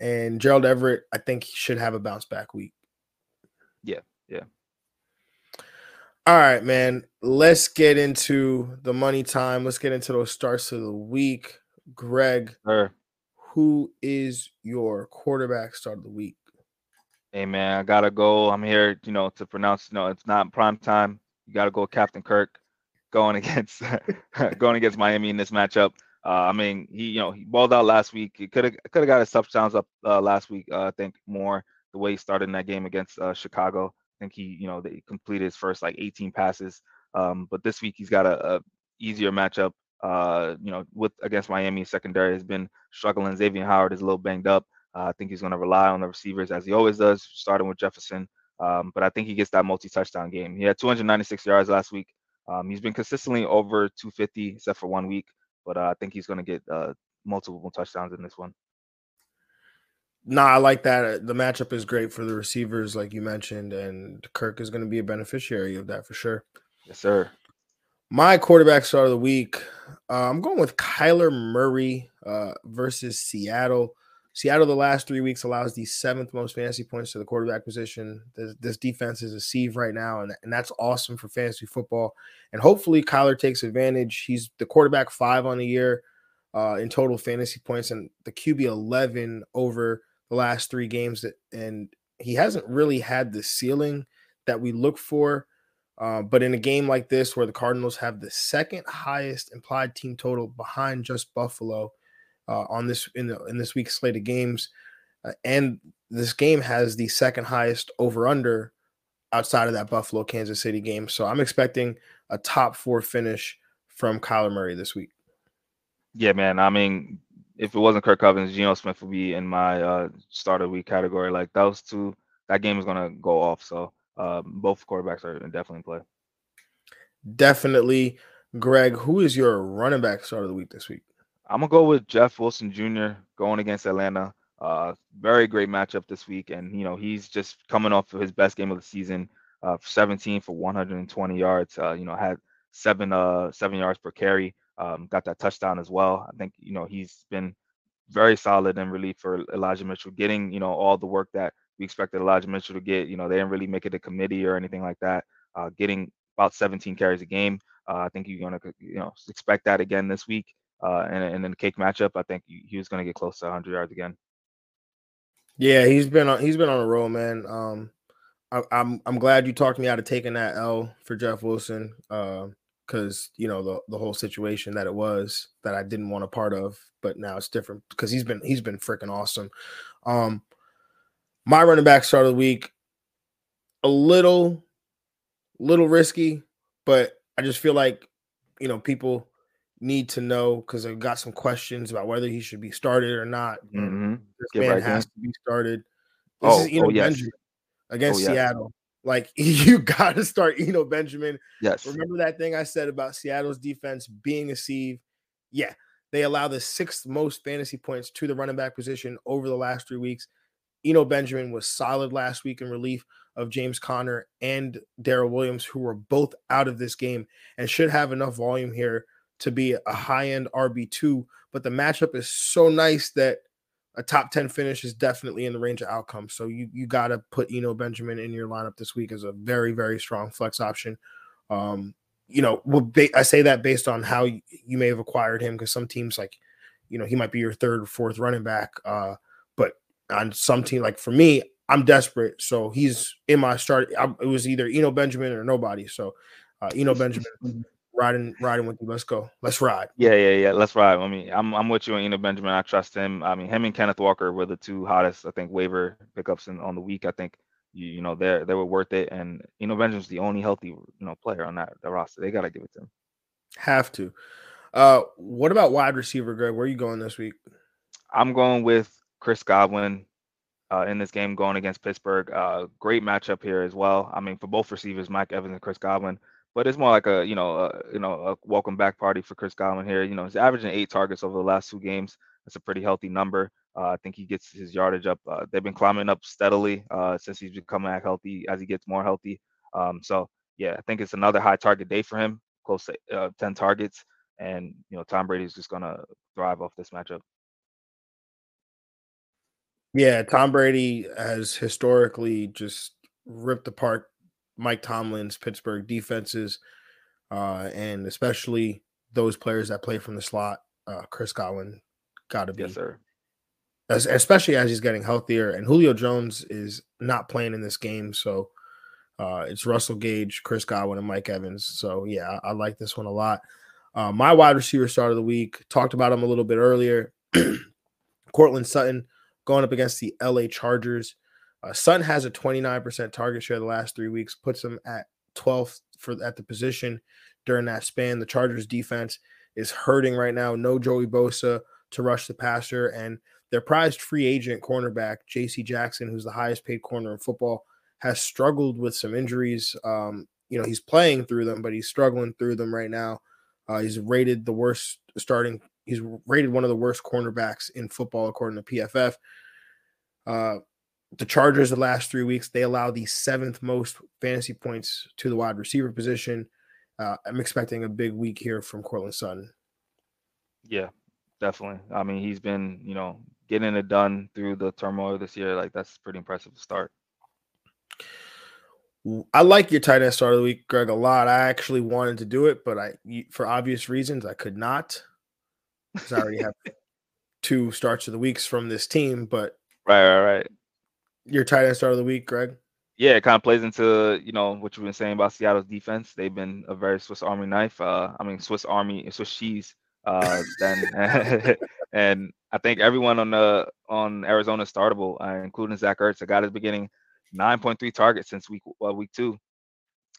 And Gerald Everett, I think he should have a bounce back week. Yeah, yeah. All right, man. Let's get into the money time. Let's get into those starts of the week. Greg, sure. who is your quarterback start of the week? Hey man, I gotta go. I'm here, you know, to pronounce. You know, it's not prime time. You gotta go, Captain Kirk going against going against Miami in this matchup. Uh, I mean, he you know he balled out last week. He could have could have got his touchdowns up uh, last week. Uh, I think more the way he started in that game against uh, Chicago. I think he you know they completed his first like 18 passes. Um, but this week he's got a, a easier matchup. Uh, you know, with against Miami secondary has been struggling. Xavier Howard is a little banged up. Uh, I think he's going to rely on the receivers as he always does, starting with Jefferson. Um, but I think he gets that multi-touchdown game. He had 296 yards last week. Um, he's been consistently over 250 except for one week, but uh, I think he's going to get uh, multiple touchdowns in this one. Nah, I like that. The matchup is great for the receivers, like you mentioned, and Kirk is going to be a beneficiary of that for sure. Yes, sir. My quarterback start of the week, uh, I'm going with Kyler Murray uh, versus Seattle. Seattle, the last three weeks, allows the seventh most fantasy points to the quarterback position. This, this defense is a sieve right now, and, and that's awesome for fantasy football. And hopefully, Kyler takes advantage. He's the quarterback five on the year uh, in total fantasy points, and the QB 11 over the last three games. That and he hasn't really had the ceiling that we look for. Uh, but in a game like this, where the Cardinals have the second highest implied team total behind just Buffalo uh, on this in the in this week's slate of games, uh, and this game has the second highest over under outside of that Buffalo Kansas City game. So I'm expecting a top four finish from Kyler Murray this week. Yeah, man. I mean, if it wasn't Kirk Cousins, Geno Smith would be in my uh, start of week category. Like those two, that game is gonna go off. So um, both quarterbacks are definitely in play. Definitely, Greg. Who is your running back start of the week this week? I'm gonna go with Jeff Wilson Jr. going against Atlanta. Uh, very great matchup this week, and you know he's just coming off of his best game of the season. Uh, 17 for 120 yards. Uh, you know had seven uh seven yards per carry. Um, got that touchdown as well. I think you know he's been very solid in relief for Elijah Mitchell, getting you know all the work that we expected Elijah Mitchell to get. You know they didn't really make it a committee or anything like that. Uh, getting about 17 carries a game. Uh, I think you're gonna you know expect that again this week. Uh, and, in the cake matchup, I think he was to get close to 100 yards again. Yeah, he's been on he's been on a roll, man. Um, I, am I'm, I'm glad you talked me out of taking that L for Jeff Wilson, because you know the the whole situation that it was that I didn't want a part of, but now it's different because he's been he's been freaking awesome. Um, my running back start of the week, a little, little risky, but I just feel like you know people need to know because I've got some questions about whether he should be started or not. Mm-hmm. This Get man right has to be started. This oh, is Eno oh, yes. Benjamin against oh, yes. Seattle. Like you got to start Eno Benjamin. Yes. Remember that thing I said about Seattle's defense being a sieve? Yeah, they allow the sixth most fantasy points to the running back position over the last three weeks. Eno Benjamin was solid last week in relief of James Conner and Darrel Williams, who were both out of this game and should have enough volume here to be a high end RB2, but the matchup is so nice that a top 10 finish is definitely in the range of outcomes. So you you got to put Eno Benjamin in your lineup this week as a very very strong flex option. Um, you know, well, I say that based on how you, you may have acquired him because some teams like, you know, he might be your third or fourth running back. Uh, but on some team like for me, I'm desperate, so he's in my start. I, it was either Eno Benjamin or nobody. So uh, Eno Benjamin riding riding with you. Let's go. Let's ride. Yeah, yeah, yeah. Let's ride. I mean, I'm I'm with you on Eno Benjamin. I trust him. I mean, him and Kenneth Walker were the two hottest, I think, waiver pickups in, on the week. I think you, you know they they were worth it. And Eno Benjamin's the only healthy you know player on that, that roster. They gotta give it to him. Have to. Uh, what about wide receiver, Greg? Where are you going this week? I'm going with Chris Godwin. Uh, in this game going against Pittsburgh, uh, great matchup here as well. I mean, for both receivers, Mike Evans and Chris Godwin but it's more like a you know a, you know a welcome back party for Chris Godwin here. You know he's averaging eight targets over the last two games. That's a pretty healthy number. Uh, I think he gets his yardage up. Uh, they've been climbing up steadily uh, since he's back healthy as he gets more healthy. Um, so yeah, I think it's another high target day for him, close to uh, 10 targets, and you know Tom Brady is just gonna thrive off this matchup. Yeah, Tom Brady has historically just ripped apart Mike Tomlin's Pittsburgh defenses, uh, and especially those players that play from the slot. Uh, Chris Godwin got to be, yes, sir. As, especially as he's getting healthier. And Julio Jones is not playing in this game, so uh, it's Russell Gage, Chris Godwin, and Mike Evans. So yeah, I, I like this one a lot. Uh, my wide receiver start of the week talked about him a little bit earlier. Courtland Sutton going up against the LA Chargers. Uh, Sutton has a 29% target share the last three weeks, puts him at 12th for at the position during that span. The Chargers defense is hurting right now. No Joey Bosa to rush the passer, and their prized free agent cornerback J.C. Jackson, who's the highest paid corner in football, has struggled with some injuries. Um, you know, he's playing through them, but he's struggling through them right now. Uh, he's rated the worst starting. He's rated one of the worst cornerbacks in football according to PFF. Uh, the Chargers the last three weeks, they allow the seventh most fantasy points to the wide receiver position. Uh, I'm expecting a big week here from Courtland Sutton. Yeah, definitely. I mean, he's been, you know, getting it done through the turmoil this year. Like that's pretty impressive to start. I like your tight end start of the week, Greg, a lot. I actually wanted to do it, but I, for obvious reasons, I could not because I already have two starts of the weeks from this team. But right, right, right your tight end start of the week, Greg? Yeah, it kind of plays into you know what you've been saying about Seattle's defense. They've been a very Swiss Army knife. Uh, I mean Swiss Army Swiss cheese. Uh, then and I think everyone on the on Arizona startable, uh, including Zach Ertz, a guy that's beginning 9.3 targets since week uh, week two.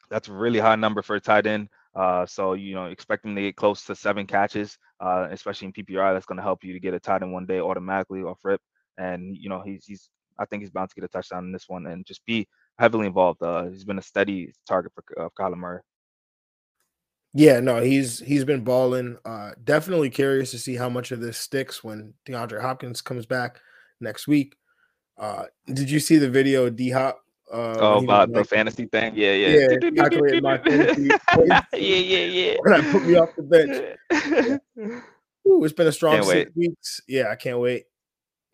That's a really high number for a tight end. Uh, so you know, expect him to get close to seven catches, uh, especially in PPR. That's going to help you to get a tight end one day automatically off rip. And you know, he's he's I think he's bound to get a touchdown in this one and just be heavily involved. Uh, he's been a steady target for uh, Kyler Murray. Yeah, no, he's he's been balling. Uh, definitely curious to see how much of this sticks when DeAndre Hopkins comes back next week. Uh, did you see the video D Hop? Uh, oh, about the fantasy thing? Yeah, yeah. Yeah, my fantasy yeah, yeah, yeah. When I put me off the bench. Ooh, it's been a strong can't six wait. weeks. Yeah, I can't wait.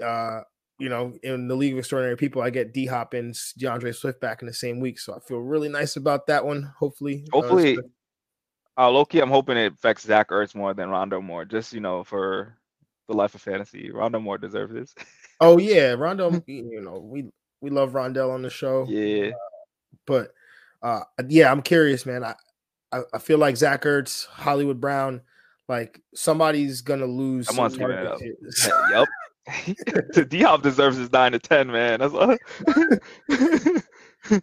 Uh, you know, in the League of Extraordinary People, I get D Hop and D'Andre Swift back in the same week. So I feel really nice about that one. Hopefully, uh, hopefully, uh, uh Loki, I'm hoping it affects Zach Ertz more than Rondale Moore, just you know, for the life of fantasy. Rondale Moore deserves this. oh yeah, Rondo, you know, we we love Rondale on the show. Yeah. Uh, but uh yeah, I'm curious, man. I, I, I feel like Zach Ertz, Hollywood Brown, like somebody's gonna lose. I'm on yep. D Hop deserves his nine to ten, man. That's all.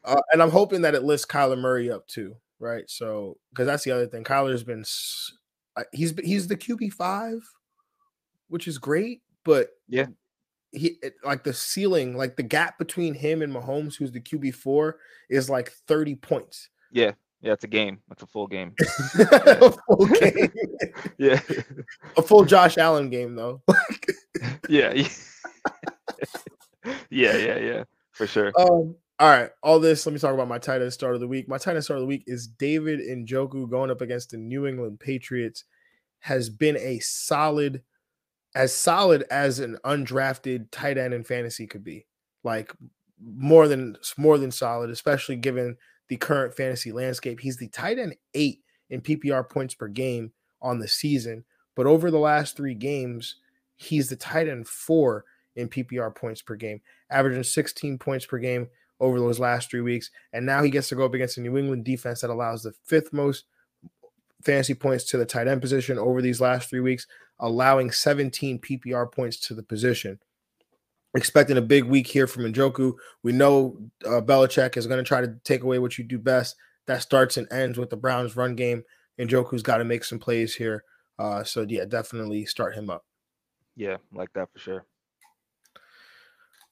uh, and I'm hoping that it lifts Kyler Murray up too, right? So because that's the other thing. Kyler's been he's he's the QB five, which is great, but yeah, he like the ceiling, like the gap between him and Mahomes, who's the QB four, is like 30 points. Yeah, yeah, it's a game. It's a full game. a full game. yeah. A full Josh Allen game though. yeah. yeah, yeah, yeah. For sure. Um, all right. All this, let me talk about my tight end start of the week. My tight end start of the week is David Njoku going up against the New England Patriots. Has been a solid as solid as an undrafted tight end in fantasy could be. Like more than more than solid, especially given the current fantasy landscape. He's the tight end eight in PPR points per game on the season, but over the last three games, he's the tight end four in PPR points per game, averaging 16 points per game over those last three weeks. And now he gets to go up against a New England defense that allows the fifth most fantasy points to the tight end position over these last three weeks, allowing 17 PPR points to the position. Expecting a big week here from Njoku. We know uh, Belichick is going to try to take away what you do best. That starts and ends with the Browns' run game. Njoku's got to make some plays here. Uh, so yeah, definitely start him up. Yeah, like that for sure.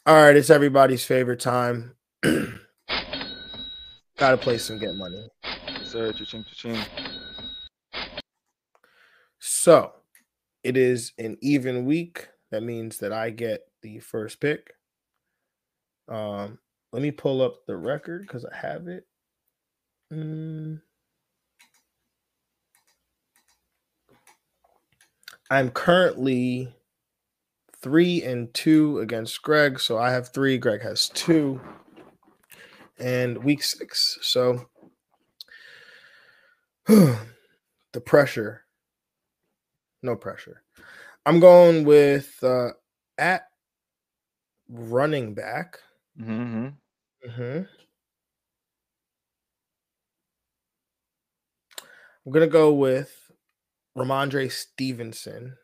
All right, it's everybody's favorite time. Gotta play some get money. sir, cha-ching, cha-ching. So it is an even week. That means that I get the first pick. Um, let me pull up the record because I have it. Mm. I'm currently three and two against Greg. So I have three. Greg has two. And week six. So the pressure. No pressure. I'm going with uh, at running back. Mm-hmm. Mm-hmm. I'm gonna go with Rhamondre Stevenson.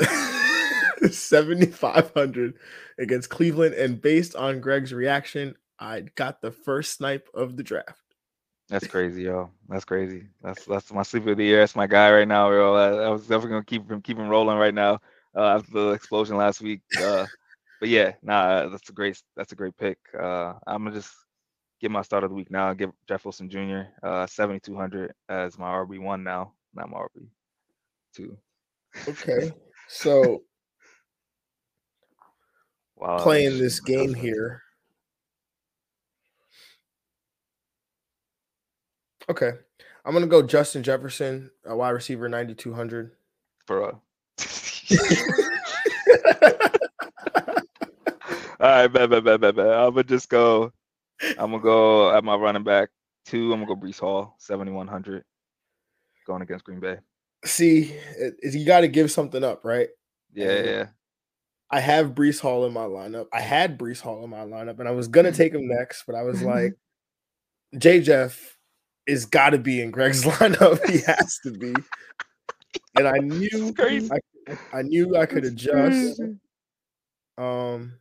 7,500 against Cleveland. And based on Greg's reaction, I got the first snipe of the draft. That's crazy, yo. That's crazy. That's that's my sleeper of the year. That's my guy right now, yo. I, I was definitely gonna keep him keep him rolling right now uh, after the explosion last week. Uh, but yeah, nah, that's a great that's a great pick. Uh, I'm gonna just get my start of the week now. Give Jeff Wilson Jr. Uh, 7,200 as my RB one now, not my RB two. Okay, so Wow, playing this game here. Okay, I'm gonna go Justin Jefferson, a wide receiver, 9,200. for uh, All right, bet, bet, bet, bet, bet. I'm gonna just go. I'm gonna go at my running back two. I'm gonna go Breece Hall, 7100, going against Green Bay. See, it, it- you got to give something up, right? Yeah, And- yeah. I have Breece Hall in my lineup. I had Breece Hall in my lineup, and I was gonna take him next, but I was like, J Jeff is got to be in Greg's lineup. he has to be. And I knew, crazy. I, I knew I could adjust. Um,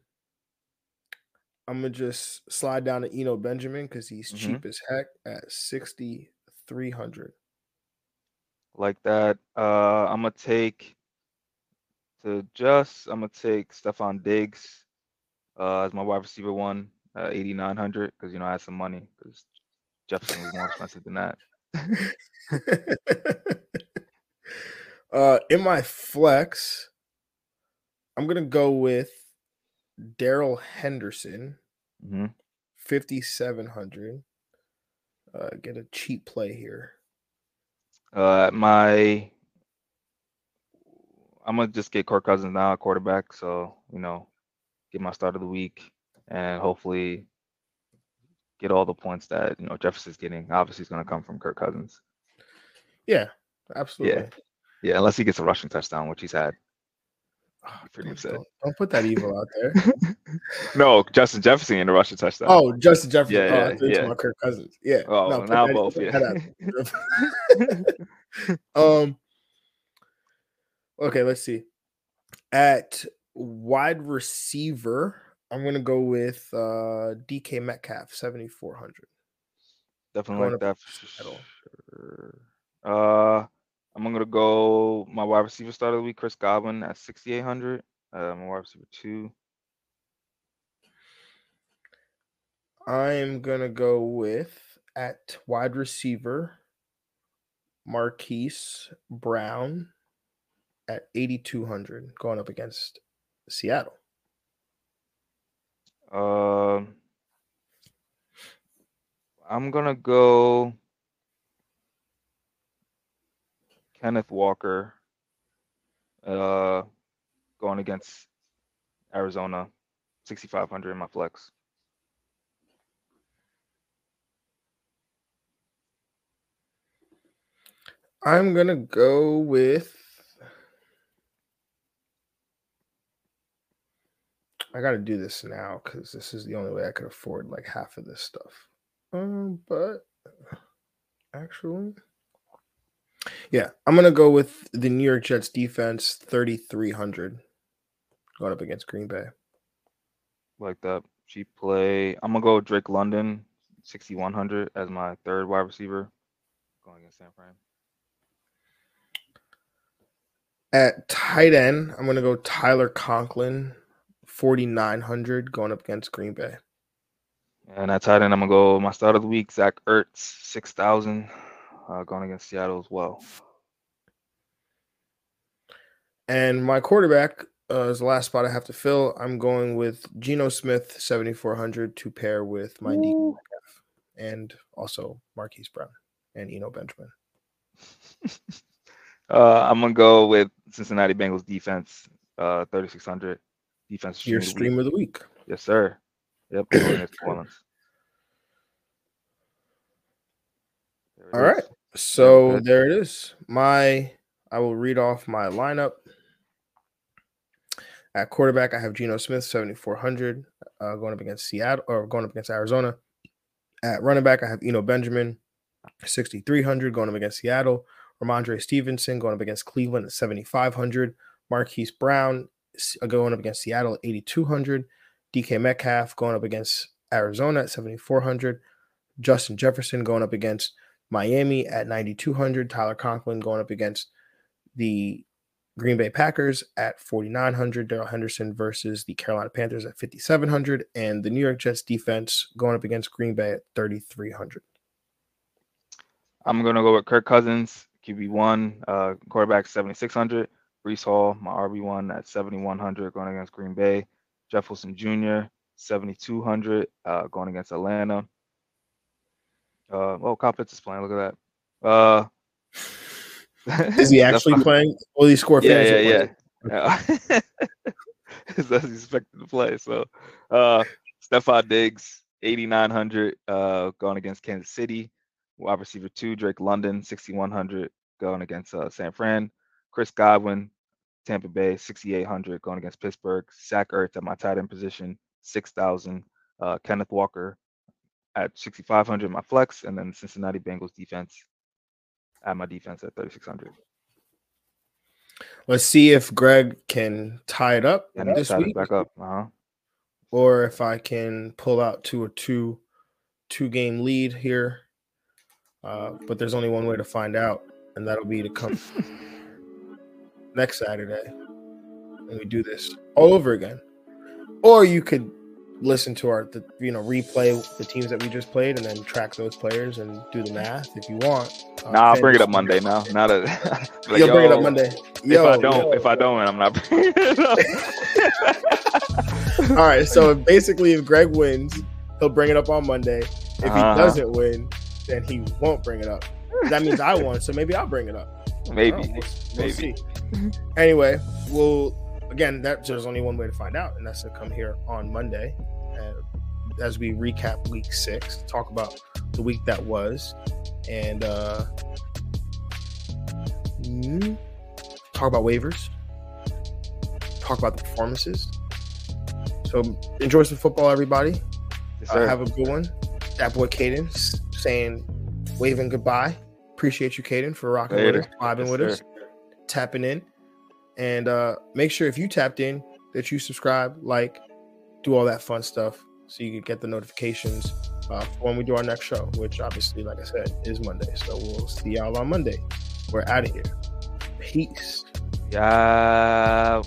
I'm gonna just slide down to Eno Benjamin because he's Mhm. cheap as heck at sixty three hundred. Like that. Uh, I'm gonna take to just. I'm gonna take Stefon Diggs uh, as my wide receiver one, uh, 8900, because you know I had some money because Jefferson was more expensive than that. uh, in my flex, I'm gonna go with Darrell Henderson, hmm 5700. Uh, get a cheap play here. Uh, my I'm gonna just get Kirk Cousins now, at quarterback. So you know, get my start of the week, and hopefully get all the points that you know Jefferson's getting. Obviously, it's gonna come from Kirk Cousins. Yeah, absolutely. Yeah, unless he gets a rushing touchdown, which he's had. Ah, pretty upset. Don't, don't put that evil out there. No, Justin Jefferson in a rushing touchthought. Oh, Justin Jefferson. Yeah, oh, yeah, thought you were talking yeah. about Kirk Cousins. Yeah. Oh, no, now both. Yeah. um. Okay, let's see. At wide receiver, I'm gonna go with uh DK Metcalf, 7400. Definitely like that sure. Uh, I'm gonna go my wide receiver start of the week, Chris Godwin at 6,800. Uh, my wide receiver two. I'm gonna go with at wide receiver Marquise Brown at 8200 going up against Seattle. Um, I'm gonna go Kenneth Walker Uh, going against Arizona, 6,500 in my flex. I'm gonna go with. I got to do this now because this is the only way I could afford like half of this stuff. Um, but actually, yeah, I'm gonna go with the New York Jets defense, 3,300, going up against Green Bay. Like that cheap play. I'm gonna go Drake London, 6,100 as my third wide receiver, going against San Fran. At tight end, I'm gonna go Tyler Conklin, 4,900, going up against Green Bay. And at tight end, I'm gonna go my start of the week, Zach Ertz, 6,000, uh, going against Seattle as well. And my quarterback uh, is the last spot I have to fill. I'm going with Geno Smith, 7,400 to pair with my DK and also Marquise Brown and Eno Benjamin. uh, I'm gonna go with Cincinnati Bengals defense, uh, 3,600 defense. Your stream of the week. Yes, sir. Yep. All right. So there it is. My I will read off my lineup. At quarterback, I have Geno Smith, 7,400, uh, going up against Seattle or going up against Arizona. At running back, I have Eno Benjamin, 6,300, going up against Seattle. Rhamondre Stevenson going up against Cleveland at 7,500. Marquise Brown uh, going up against Seattle at 8,200. DK Metcalf going up against Arizona at 7,400. Justin Jefferson going up against Miami at 9,200. Tyler Conklin going up against the Green Bay Packers at 4,900. Darrell Henderson versus the Carolina Panthers at 5,700. And the New York Jets defense going up against Green Bay at 3,300. I'm going to go with Kirk Cousins, QB1, uh, quarterback 7,600. Breece Hall, my RB1 at 7,100 going against Green Bay. Jeff Wilson Jr., 7,200 uh, going against Atlanta. Uh, oh, Pitts is playing. Look at that. Uh, is he actually playing? Will he score yeah, yeah, yeah, yeah. He's expected to play. So, uh, Stefon Diggs, 8,900 uh, going against Kansas City. Wide receiver two, Drake London, 6,100 going against uh, San Fran. Chris Godwin, Tampa Bay, 6,800 going against Pittsburgh. Zach Ertz at my tight end position, 6,000. Uh, Kenneth Walker at 6,500 my flex, and then Cincinnati Bengals defense at my defense at 3,600. Let's see if Greg can tie it up and this week. back up. Uh-huh. Or if I can pull out to a two two game lead here. Uh, but there's only one way to find out, and that'll be to come next Saturday and we do this all over again. Or you could listen to our the, you know replay the teams that we just played and then track those players and do the math if you want. Uh, nah, I'll bring it up Monday now. Not a like, you'll bring it up Monday. Yo, if I don't, yo. if I don't, I'm not bringing it up. All right, so basically, if Greg wins, he'll bring it up on Monday. If uh-huh. he doesn't win, then he won't bring it up. That means I won, so maybe I'll bring it up. Maybe, we'll, we'll maybe. anyway, we'll again, that there's only one way to find out, and that's to come here on Monday uh, as we recap week six, talk about the week that was, and uh, mm, talk about waivers, talk about the performances. So enjoy some football, everybody. Yes, uh, have a good one. That boy Caden saying waving goodbye. Appreciate you, Caden, for rocking Later. with us, vibing yes, with sir. us, tapping in. And uh, make sure if you tapped in that you subscribe, like, do all that fun stuff so you can get the notifications uh, when we do our next show, which obviously, like I said, is Monday. So we'll see y'all on Monday. We're out of here. Peace. Yeah.